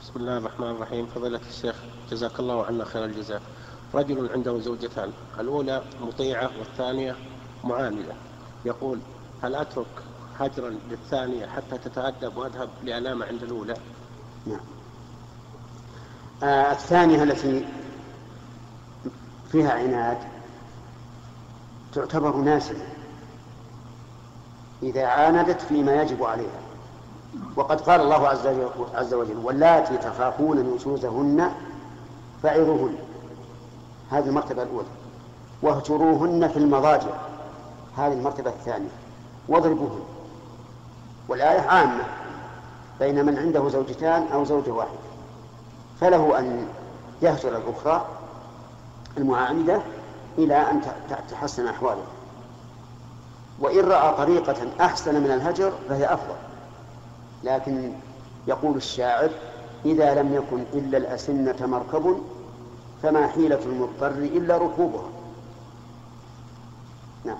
بسم الله الرحمن الرحيم. فضيلة الشيخ جزاك الله عنا خير الجزاء. رجل عنده زوجتان الأولى مطيعة والثانية معاندة. يقول هل أترك هجرا للثانية حتى تتأدب وأذهب لأنام عند الأولى؟ نعم. آه الثانية التي فيها عناد تعتبر ناسية إذا عاندت فيما يجب عليها. وقد قال الله عز وجل واللاتي تخافون نشوزهن فعظوهن هذه المرتبة الأولى. واهجروهن في المضاجع. هذه المرتبة الثانية. واضربوهن. والآية عامة بين من عنده زوجتان أو زوجة واحدة فله أن يهجر الأخرى المعاندة إلى أن تحسن أحواله وإن رأى طريقة أحسن من الهجر فهي أفضل. لكن يقول الشاعر إذا لم يكن إلا الأسنة مركب فما حيلة المضطر إلا ركوبها. نعم.